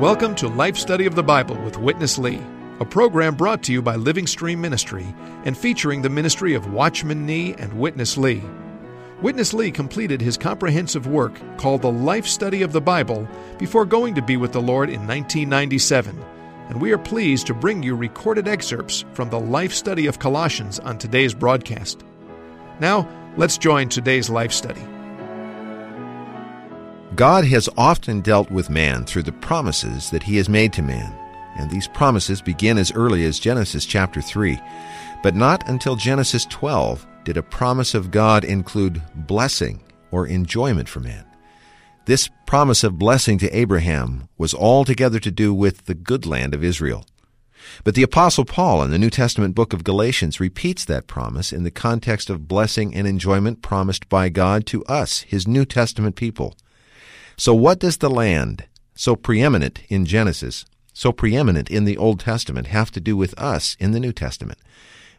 Welcome to Life Study of the Bible with Witness Lee, a program brought to you by Living Stream Ministry and featuring the ministry of Watchman Nee and Witness Lee. Witness Lee completed his comprehensive work called The Life Study of the Bible before going to be with the Lord in 1997, and we are pleased to bring you recorded excerpts from the Life Study of Colossians on today's broadcast. Now, let's join today's Life Study. God has often dealt with man through the promises that he has made to man, and these promises begin as early as Genesis chapter 3. But not until Genesis 12 did a promise of God include blessing or enjoyment for man. This promise of blessing to Abraham was altogether to do with the good land of Israel. But the Apostle Paul in the New Testament book of Galatians repeats that promise in the context of blessing and enjoyment promised by God to us, his New Testament people. So, what does the land, so preeminent in Genesis, so preeminent in the Old Testament, have to do with us in the New Testament?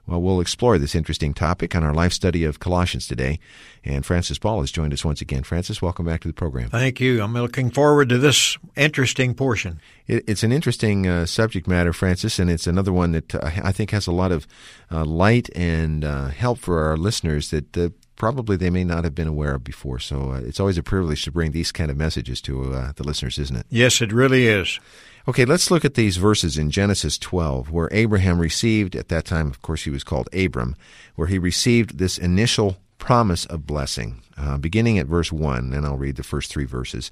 Well, we'll explore this interesting topic on our life study of Colossians today. And Francis Ball has joined us once again. Francis, welcome back to the program. Thank you. I'm looking forward to this interesting portion. It, it's an interesting uh, subject matter, Francis, and it's another one that uh, I think has a lot of uh, light and uh, help for our listeners that uh, probably they may not have been aware of before. So uh, it's always a privilege to bring these kind of messages to uh, the listeners, isn't it? Yes, it really is. Okay, let's look at these verses in Genesis 12, where Abraham received, at that time, of course, he was called Abram, where he received this initial promise of blessing, uh, beginning at verse 1, and I'll read the first three verses.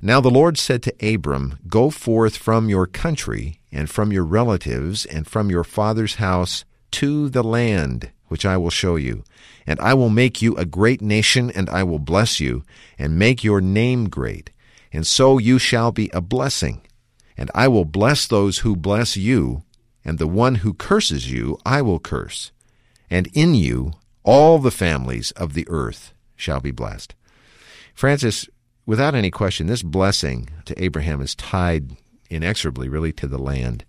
Now the Lord said to Abram, Go forth from your country, and from your relatives, and from your father's house, to the land which I will show you. And I will make you a great nation, and I will bless you, and make your name great. And so you shall be a blessing. And I will bless those who bless you, and the one who curses you I will curse. And in you all the families of the earth shall be blessed. Francis, without any question, this blessing to Abraham is tied inexorably, really, to the land.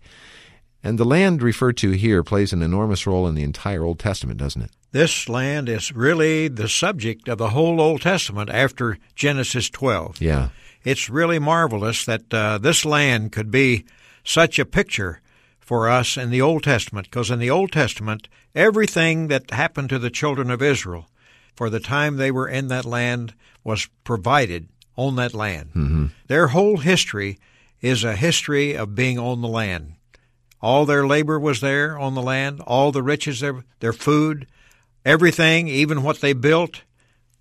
And the land referred to here plays an enormous role in the entire Old Testament, doesn't it? This land is really the subject of the whole Old Testament after Genesis 12. Yeah. It's really marvelous that uh, this land could be such a picture for us in the Old Testament, because in the Old Testament, everything that happened to the children of Israel for the time they were in that land was provided on that land. Mm-hmm. Their whole history is a history of being on the land. All their labor was there on the land, all the riches, their, their food, everything, even what they built,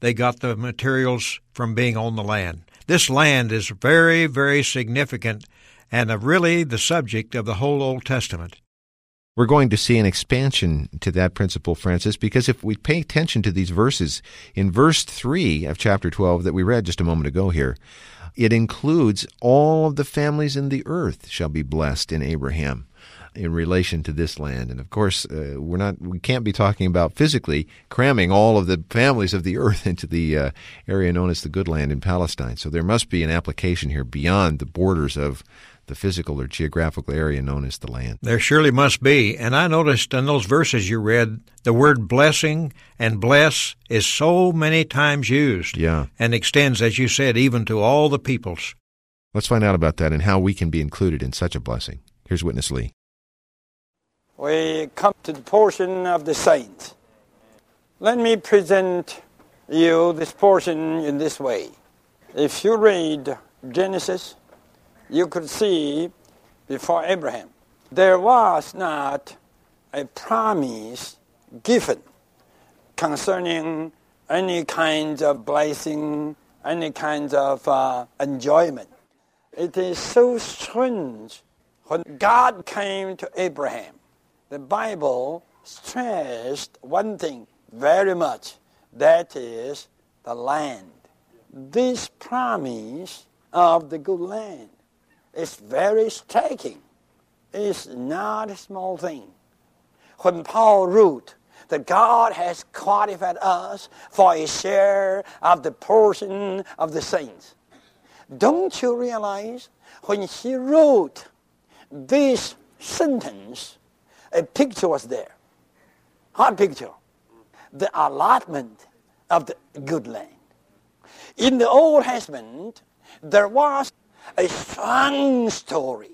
they got the materials from being on the land. This land is very, very significant and really the subject of the whole Old Testament. We're going to see an expansion to that principle, Francis, because if we pay attention to these verses, in verse 3 of chapter 12 that we read just a moment ago here, it includes all of the families in the earth shall be blessed in Abraham in relation to this land. And of course, uh, we're not we can't be talking about physically cramming all of the families of the earth into the uh, area known as the good land in Palestine. So there must be an application here beyond the borders of the physical or geographical area known as the land. There surely must be. And I noticed in those verses you read, the word blessing and bless is so many times used. Yeah. And extends, as you said, even to all the peoples. Let's find out about that and how we can be included in such a blessing. Here's Witness Lee we come to the portion of the saints. Let me present you this portion in this way. If you read Genesis, you could see before Abraham, there was not a promise given concerning any kind of blessing, any kind of uh, enjoyment. It is so strange when God came to Abraham the Bible stressed one thing very much that is the land. This promise of the good land is very striking. It's not a small thing. when Paul wrote that God has qualified us for a share of the portion of the saints. Don't you realize when he wrote this sentence, a picture was there. What picture? The allotment of the good land. In the Old Testament, there was a strong story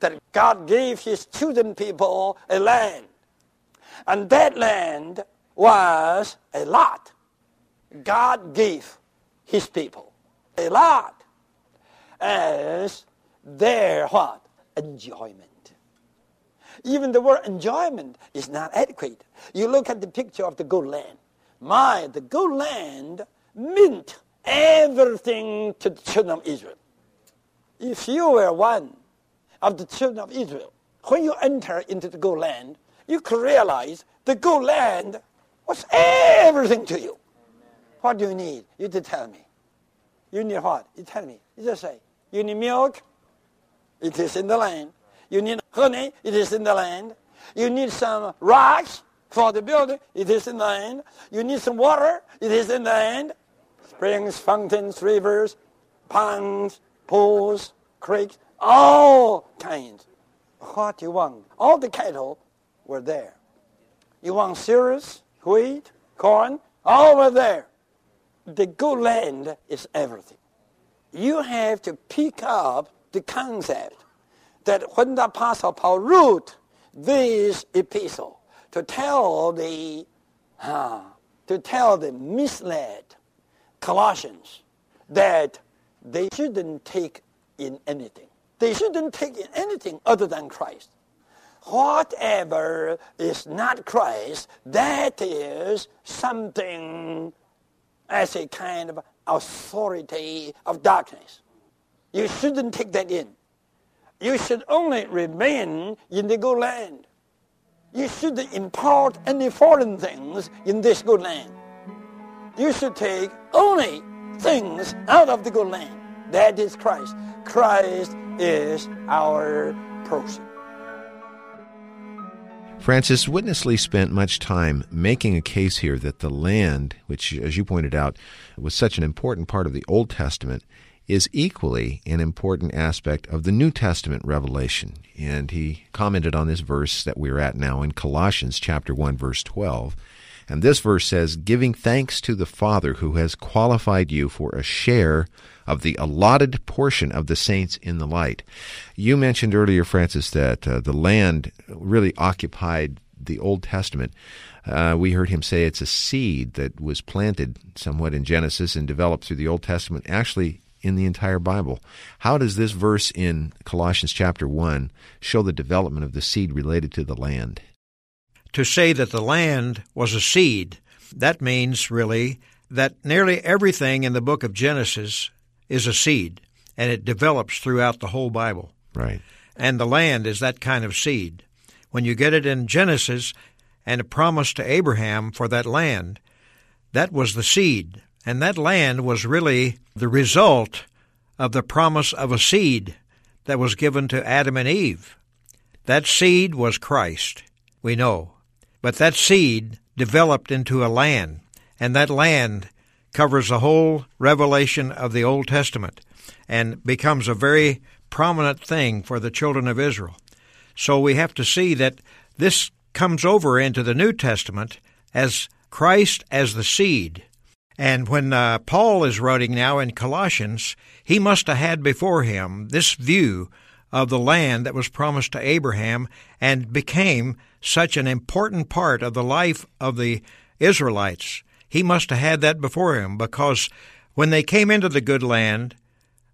that God gave his chosen people a land. And that land was a lot. God gave his people a lot as their what? Enjoyment. Even the word enjoyment is not adequate. You look at the picture of the good land. My, the good land meant everything to the children of Israel. If you were one of the children of Israel, when you enter into the good land, you could realize the good land was everything to you. What do you need? You tell me. You need what? You tell me. You just say, you need milk? It is in the land. You need honey? It is in the land. You need some rocks for the building? It is in the land. You need some water? It is in the land. Springs, fountains, rivers, ponds, pools, creeks, all kinds. What you want? All the cattle were there. You want cereals, wheat, corn, all were there. The good land is everything. You have to pick up the concept that when the Apostle Paul wrote this epistle to tell the uh, to tell the misled Colossians that they shouldn't take in anything. They shouldn't take in anything other than Christ. Whatever is not Christ, that is something as a kind of authority of darkness. You shouldn't take that in. You should only remain in the good land. You shouldn't import any foreign things in this good land. You should take only things out of the good land. That is Christ. Christ is our portion. Francis, Witness Lee spent much time making a case here that the land, which, as you pointed out, was such an important part of the Old Testament, is equally an important aspect of the New Testament revelation. And he commented on this verse that we're at now in Colossians chapter 1 verse 12. And this verse says, "Giving thanks to the Father who has qualified you for a share of the allotted portion of the saints in the light." You mentioned earlier, Francis, that uh, the land really occupied the Old Testament. Uh, we heard him say it's a seed that was planted somewhat in Genesis and developed through the Old Testament. Actually, in the entire Bible. How does this verse in Colossians chapter 1 show the development of the seed related to the land? To say that the land was a seed, that means really that nearly everything in the book of Genesis is a seed, and it develops throughout the whole Bible. Right. And the land is that kind of seed. When you get it in Genesis and a promise to Abraham for that land, that was the seed. And that land was really the result of the promise of a seed that was given to Adam and Eve. That seed was Christ, we know. But that seed developed into a land, and that land covers the whole revelation of the Old Testament and becomes a very prominent thing for the children of Israel. So we have to see that this comes over into the New Testament as Christ as the seed and when uh, Paul is writing now in Colossians, he must have had before him this view of the land that was promised to Abraham and became such an important part of the life of the Israelites. He must have had that before him because when they came into the good land,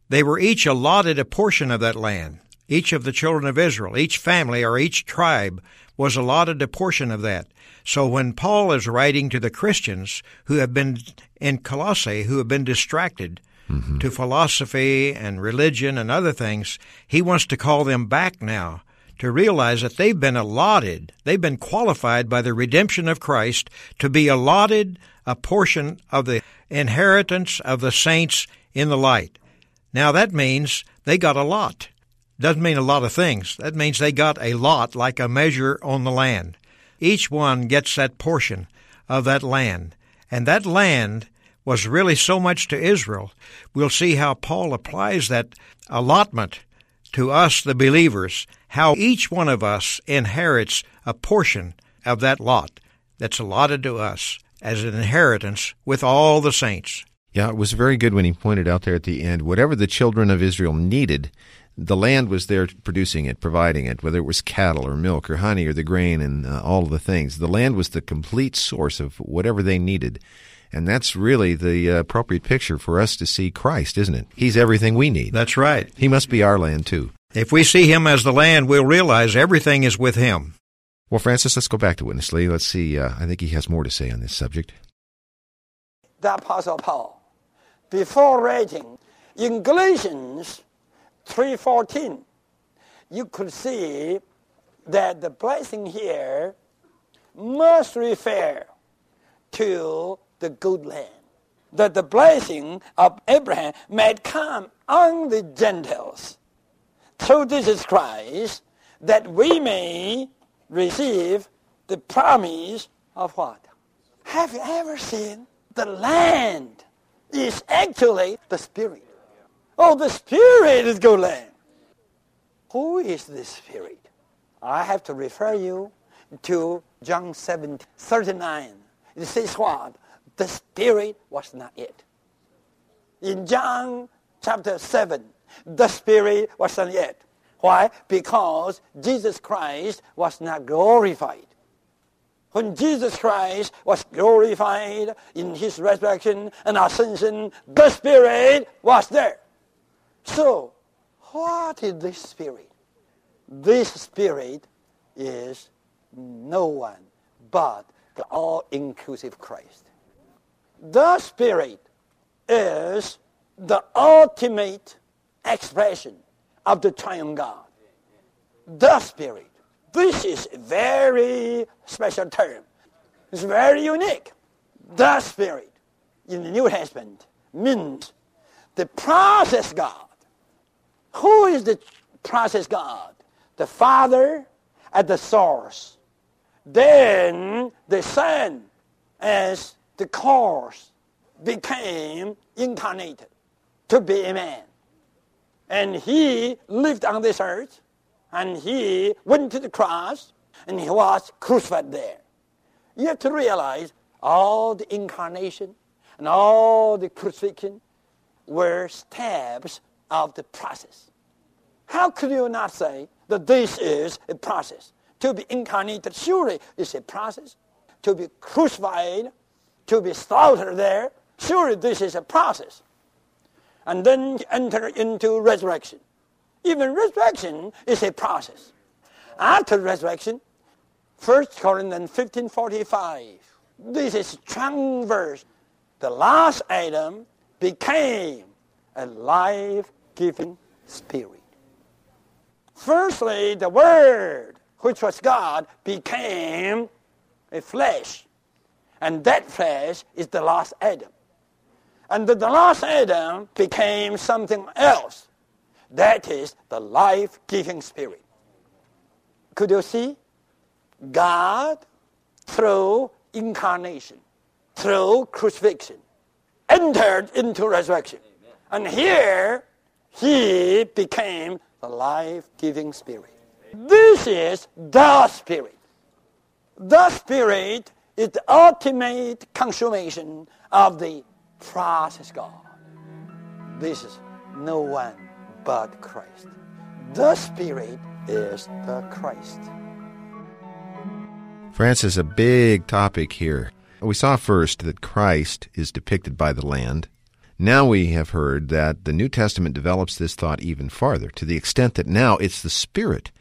they were each allotted a portion of that land. Each of the children of Israel, each family or each tribe was allotted a portion of that. So when Paul is writing to the Christians who have been in Colossae, who have been distracted mm-hmm. to philosophy and religion and other things, he wants to call them back now to realize that they've been allotted, they've been qualified by the redemption of Christ to be allotted a portion of the inheritance of the saints in the light. Now that means they got a lot. Doesn't mean a lot of things. That means they got a lot like a measure on the land. Each one gets that portion of that land. And that land was really so much to Israel. We'll see how Paul applies that allotment to us, the believers, how each one of us inherits a portion of that lot that's allotted to us as an inheritance with all the saints. Yeah, it was very good when he pointed out there at the end whatever the children of Israel needed, the land was there producing it, providing it, whether it was cattle or milk or honey or the grain and uh, all of the things. The land was the complete source of whatever they needed. And that's really the appropriate picture for us to see Christ, isn't it? He's everything we need. That's right. He must be our land, too. If we see him as the land, we'll realize everything is with him. Well, Francis, let's go back to Witness Lee. Let's see. Uh, I think he has more to say on this subject. The Apostle Paul, before writing in Galatians 3.14, you could see that the blessing here must refer to the good land. That the blessing of Abraham might come on the Gentiles through Jesus Christ, that we may receive the promise of what? Have you ever seen the land is actually the Spirit? Oh, the Spirit is good land. Who is the Spirit? I have to refer you to John 7, 39. It says what? The Spirit was not it. In John chapter 7, the Spirit was not yet. Why? Because Jesus Christ was not glorified. When Jesus Christ was glorified in his resurrection and ascension, the Spirit was there. So, what is this Spirit? This Spirit is no one but the all-inclusive Christ. The Spirit is the ultimate expression of the triune God. The Spirit. This is a very special term. It's very unique. The Spirit in the New Testament means the process God. Who is the process God? The Father at the source. Then the Son as the cause became incarnated to be a man. And he lived on this earth, and he went to the cross, and he was crucified there. You have to realize all the incarnation and all the crucifixion were steps of the process. How could you not say that this is a process? To be incarnated surely is a process. To be crucified, to be slaughtered there, surely this is a process and then enter into resurrection. Even resurrection is a process. After resurrection, 1 Corinthians 15.45, this is strong verse. The last Adam became a life-giving spirit. Firstly, the Word, which was God, became a flesh. And that flesh is the last Adam. And the last Adam became something else. That is the life-giving spirit. Could you see? God, through incarnation, through crucifixion, entered into resurrection. And here, he became the life-giving spirit. This is the spirit. The spirit is the ultimate consummation of the process God. This is no one but Christ. The Spirit is the Christ. Francis, is a big topic here. We saw first that Christ is depicted by the land. Now we have heard that the New Testament develops this thought even farther, to the extent that now it's the Spirit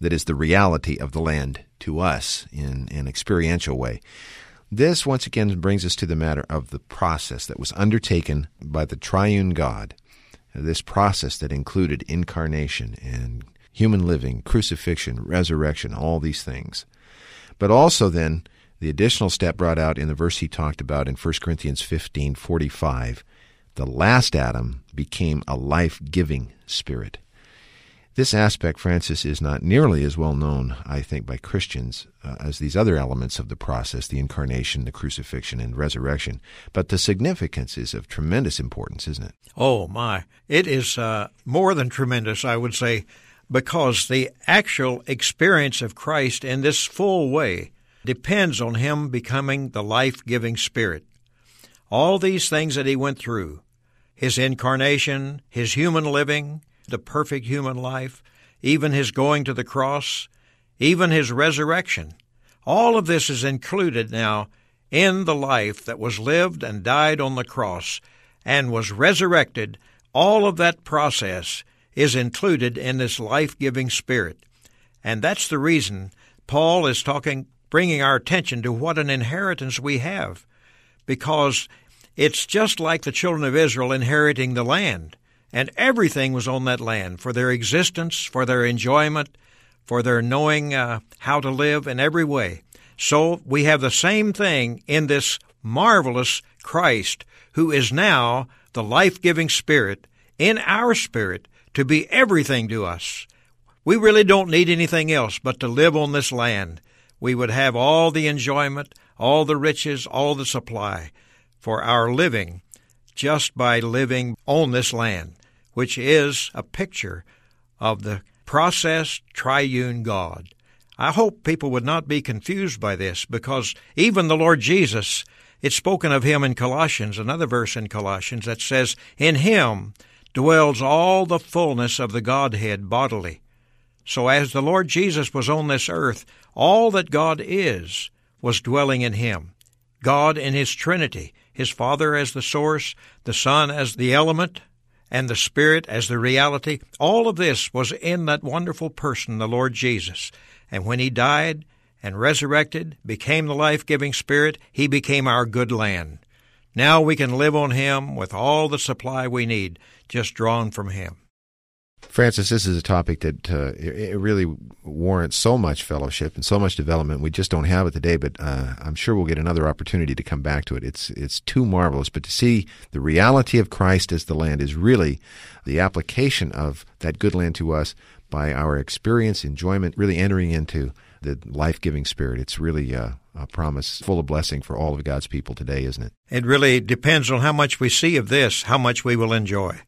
that is the reality of the land to us in an experiential way. This once again brings us to the matter of the process that was undertaken by the triune God. This process that included incarnation and human living, crucifixion, resurrection, all these things. But also then the additional step brought out in the verse he talked about in 1 Corinthians 15:45, the last Adam became a life-giving spirit. This aspect, Francis, is not nearly as well known, I think, by Christians uh, as these other elements of the process the incarnation, the crucifixion, and resurrection. But the significance is of tremendous importance, isn't it? Oh, my. It is uh, more than tremendous, I would say, because the actual experience of Christ in this full way depends on Him becoming the life giving Spirit. All these things that He went through His incarnation, His human living, the perfect human life, even His going to the cross, even His resurrection. All of this is included now in the life that was lived and died on the cross and was resurrected. All of that process is included in this life giving spirit. And that's the reason Paul is talking, bringing our attention to what an inheritance we have. Because it's just like the children of Israel inheriting the land, and everything was on that land for their existence, for their enjoyment, for their knowing uh, how to live in every way. So we have the same thing in this marvelous Christ, who is now the life giving Spirit in our spirit to be everything to us. We really don't need anything else but to live on this land. We would have all the enjoyment, all the riches, all the supply for our living just by living on this land, which is a picture of the process triune God. I hope people would not be confused by this because even the Lord Jesus, it's spoken of him in Colossians, another verse in Colossians that says, In him dwells all the fullness of the Godhead bodily. So as the Lord Jesus was on this earth, all that God is was dwelling in him. God in his Trinity, his Father as the source, the Son as the element, and the Spirit as the reality, all of this was in that wonderful person, the Lord Jesus. And when he died and resurrected, became the life giving Spirit, he became our good land. Now we can live on him with all the supply we need just drawn from Him. Francis, this is a topic that uh, it, really warrants so much fellowship and so much development. We just don't have it today, but uh, I'm sure we'll get another opportunity to come back to it. It's it's too marvelous. But to see the reality of Christ as the land is really the application of that good land to us by our experience, enjoyment, really entering into the life giving spirit. It's really uh, a promise full of blessing for all of God's people today, isn't it? It really depends on how much we see of this, how much we will enjoy.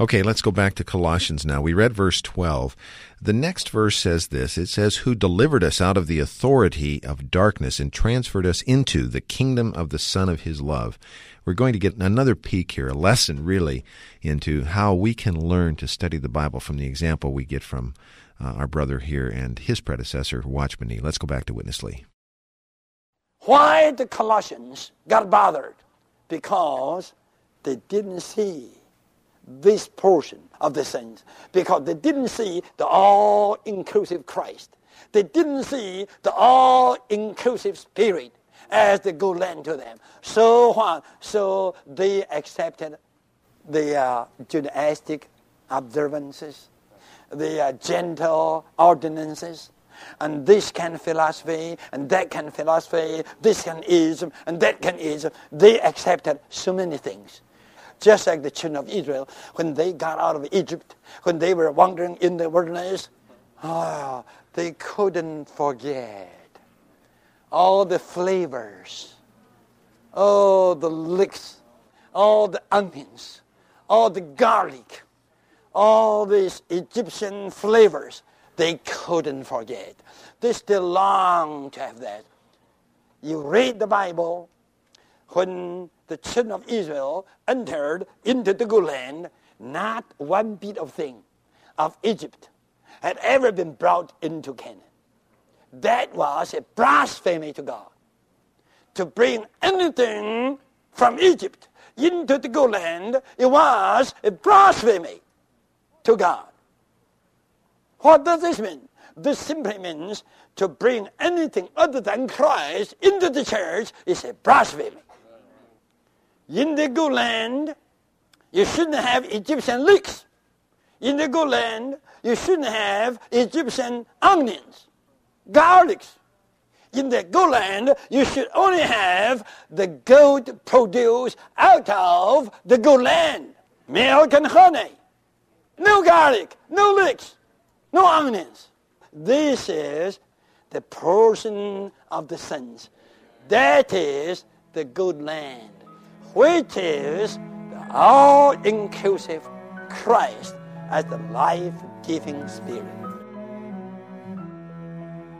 Okay, let's go back to Colossians now. We read verse 12. The next verse says this It says, Who delivered us out of the authority of darkness and transferred us into the kingdom of the Son of His love. We're going to get another peek here, a lesson really into how we can learn to study the Bible from the example we get from uh, our brother here and his predecessor, Watchman Nee. Let's go back to Witness Lee. Why the Colossians got bothered? Because they didn't see this portion of the saints because they didn't see the all-inclusive Christ. They didn't see the all-inclusive Spirit as the good land to them. So what? So they accepted the uh, Judaistic observances, the uh, Gentile ordinances, and this can philosophy, and that can philosophy, this can ism, and that can ism. They accepted so many things. Just like the children of Israel, when they got out of Egypt, when they were wandering in the wilderness, ah, they couldn't forget all the flavors, all the licks, all the onions, all the garlic, all these Egyptian flavors. They couldn't forget. They still long to have that. You read the Bible, when the children of Israel entered into the good land, not one bit of thing of Egypt had ever been brought into Canaan. That was a blasphemy to God. To bring anything from Egypt into the good land, it was a blasphemy to God. What does this mean? This simply means to bring anything other than Christ into the church is a blasphemy in the good land, you shouldn't have Egyptian leeks. In the good land, you shouldn't have Egyptian onions, garlics. In the good land, you should only have the good produce out of the good land. Milk and honey. No garlic, no leeks. No onions. This is the portion of the saints. That is the good land, which is the all-inclusive Christ as the life-giving Spirit.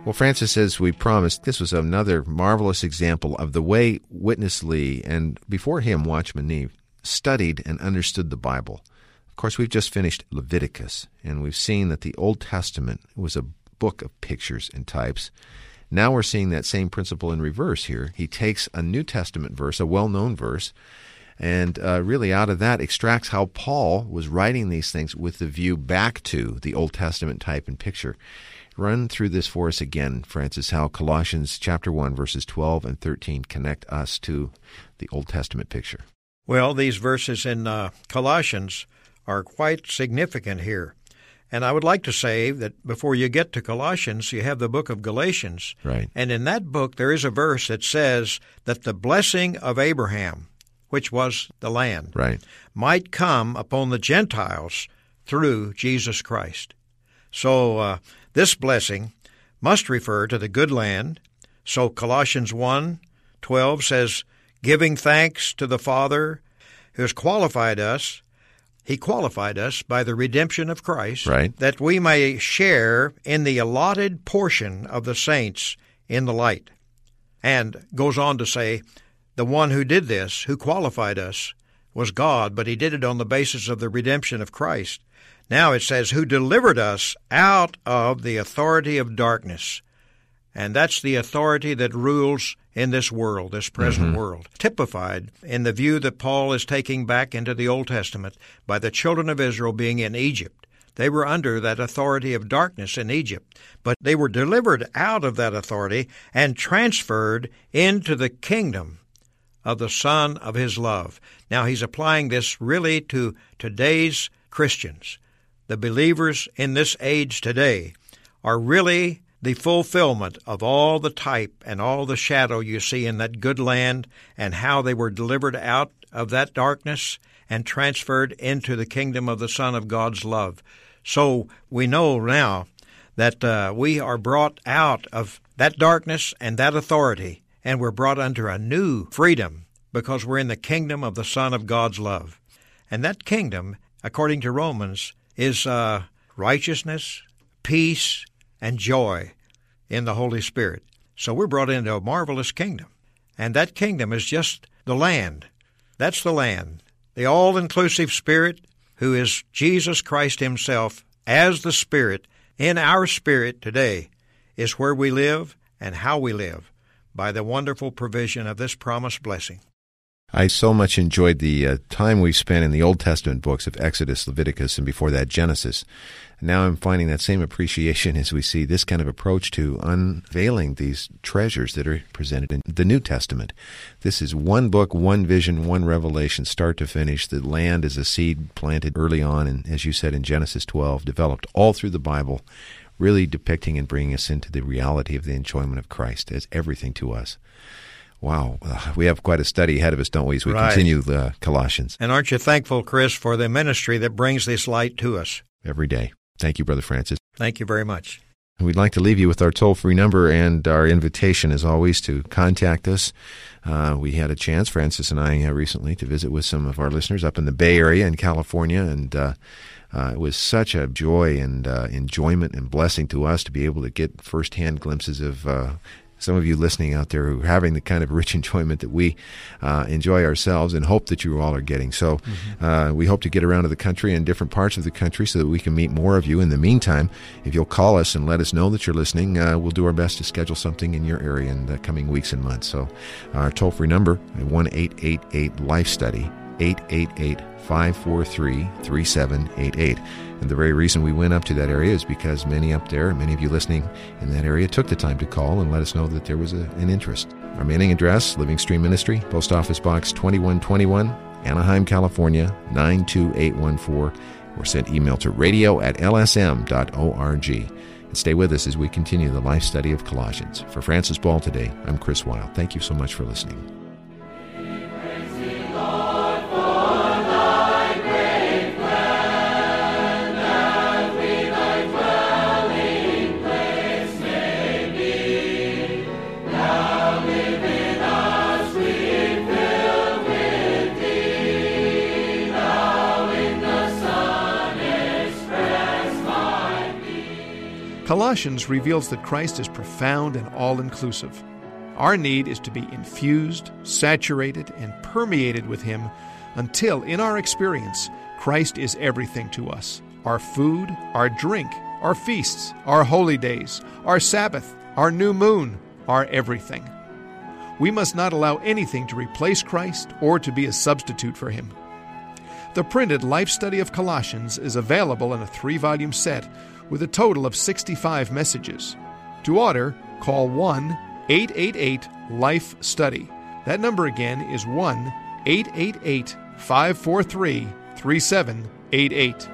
Well, Francis, as we promised, this was another marvelous example of the way Witness Lee and before him Watchman Nee studied and understood the Bible. Of course, we've just finished Leviticus, and we've seen that the Old Testament was a book of pictures and types. Now we're seeing that same principle in reverse here. He takes a New Testament verse, a well known verse, and uh, really out of that extracts how Paul was writing these things with the view back to the Old Testament type and picture. Run through this for us again, Francis, how Colossians chapter 1 verses 12 and 13 connect us to the Old Testament picture. Well, these verses in uh, Colossians are quite significant here. And I would like to say that before you get to Colossians, you have the book of Galatians. Right. And in that book, there is a verse that says that the blessing of Abraham, which was the land, Right. might come upon the Gentiles through Jesus Christ. So uh, this blessing must refer to the good land. So Colossians 1 12 says, Giving thanks to the Father who has qualified us. He qualified us by the redemption of Christ, Right. that we may share in the allotted portion of the saints in the light. And goes on to say, the one who did this, who qualified us, was God, but he did it on the basis of the redemption of Christ. Now it says, who delivered us out of the authority of darkness. And that's the authority that rules in this world, this present mm-hmm. world, typified in the view that Paul is taking back into the Old Testament by the children of Israel being in Egypt. They were under that authority of darkness in Egypt, but they were delivered out of that authority and transferred into the kingdom of the Son of His love. Now he's applying this really to today's Christians. The believers in this age today are really the fulfillment of all the type and all the shadow you see in that good land and how they were delivered out of that darkness and transferred into the kingdom of the Son of God's love. So we know now that uh, we are brought out of that darkness and that authority, and we're brought under a new freedom because we're in the kingdom of the Son of God's love. And that kingdom, according to Romans, is uh, righteousness, peace, and joy in the Holy Spirit. So we're brought into a marvelous kingdom. And that kingdom is just the land. That's the land. The all inclusive Spirit, who is Jesus Christ Himself as the Spirit in our spirit today, is where we live and how we live by the wonderful provision of this promised blessing. I so much enjoyed the uh, time we've spent in the Old Testament books of Exodus, Leviticus, and before that Genesis. Now I'm finding that same appreciation as we see this kind of approach to unveiling these treasures that are presented in the New Testament. This is one book, one vision, one revelation, start to finish. The land is a seed planted early on, and as you said in Genesis 12, developed all through the Bible, really depicting and bringing us into the reality of the enjoyment of Christ as everything to us. Wow, uh, we have quite a study ahead of us, don't we, as we Right. continue the Colossians And aren't you thankful, Chris, for the ministry that brings this light to us? every day. Thank you, Brother Francis. Thank you very much. And We'd like to leave you with our toll free number and our invitation, as always, to contact us. Uh, we had a chance, Francis and I, uh, recently to visit with some of our listeners up in the Bay Area in California, and uh, uh, it was such a joy and uh, enjoyment and blessing to us to be able to get firsthand glimpses of. Some of you listening out there who are having the kind of rich enjoyment that we uh, enjoy ourselves and hope that you all are getting. So uh, we hope to get around to the country and different parts of the country so that we can meet more of you. In the meantime, if you'll call us and let us know that you're listening, uh, we'll do our best to schedule something in your area in the coming weeks and months. So our toll free number, 1 888 Life Study, 888 543 3788. And the very reason we went up to that area is because many up there, many of you listening in that area, took the time to call and let us know that there was a, an interest. Our mailing address, Living Stream Ministry, Post Office Box 2121, Anaheim, California 92814, or send email to radio at lsm.org. And stay with us as we continue the life study of Colossians. For Francis Ball today, I'm Chris Wilde. Thank you so much for listening. Colossians reveals that Christ is profound and all inclusive. Our need is to be infused, saturated, and permeated with Him until, in our experience, Christ is everything to us our food, our drink, our feasts, our holy days, our Sabbath, our new moon, our everything. We must not allow anything to replace Christ or to be a substitute for Him. The printed Life Study of Colossians is available in a three volume set with a total of 65 messages. To order, call 1 888 Life Study. That number again is 1 888 543 3788.